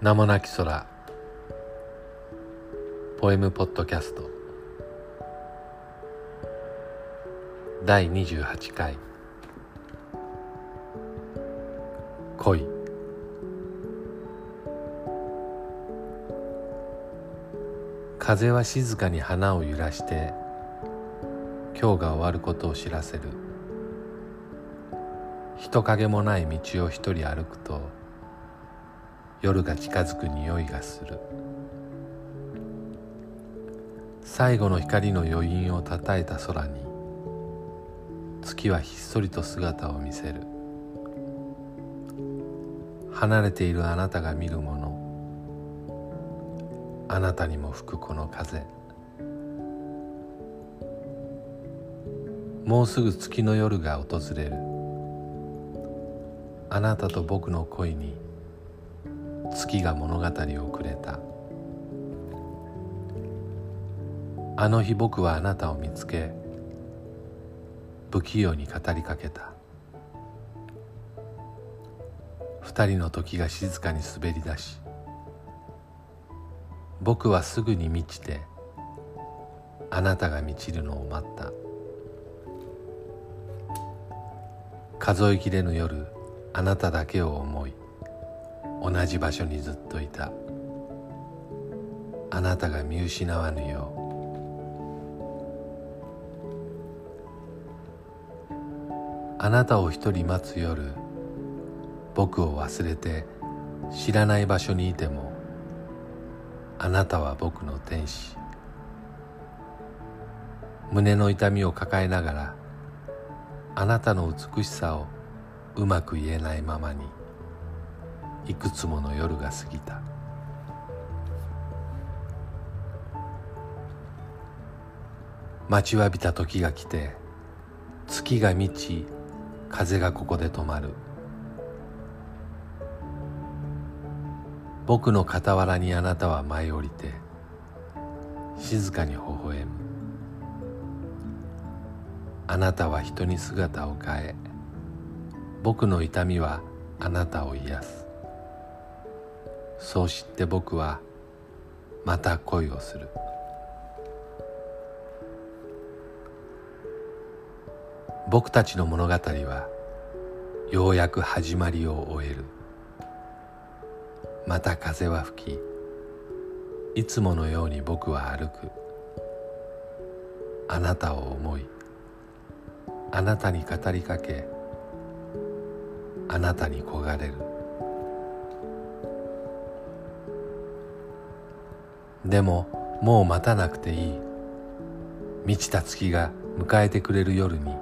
名もなき空。ポエムポッドキャスト。第28回。恋。風は静かに花を揺らして今日が終わることを知らせる。人影もない道を一人歩くと夜が近づく匂いがする。最後の光の余韻をたたえた空に月はひっそりと姿を見せる。離れているあなたが見るものあなたにも吹くこの風。もうすぐ月の夜が訪れる。あなたと僕の恋に月が物語をくれた。あの日僕はあなたを見つけ不器用に語りかけた。二人の時が静かに滑り出し僕はすぐに満ちてあなたが満ちるのを待った。数えきれぬ夜あなただけを思い同じ場所にずっといた。あなたが見失わぬよう。あなたを一人待つ夜僕を忘れて知らない場所にいてもあなたは僕の天使。胸の痛みを抱えながらあなたの美しさをうまく言えないままに。いくつもの夜が過ぎた。待ちわびた時が来て月が満ち風がここで止まる。僕の傍らにあなたは舞い降りて静かに微笑む。あなたは人に姿を変え僕の痛みはあなたを癒す。そう知って僕はまた恋をする。僕たちの物語はようやく始まりを終える。また風は吹きいつものように僕は歩く。あなたを思いあなたに語りかけあなたに焦がれる。でももう待たなくていい。満ちた月が迎えてくれる夜に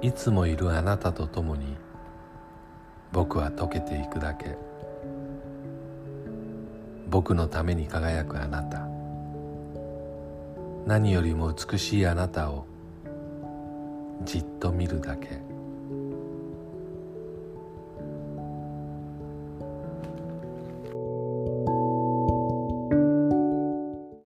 いつもいるあなたと共に僕は溶けていくだけ。僕のために輝くあなた。何よりも美しいあなたをじっと見るだけ。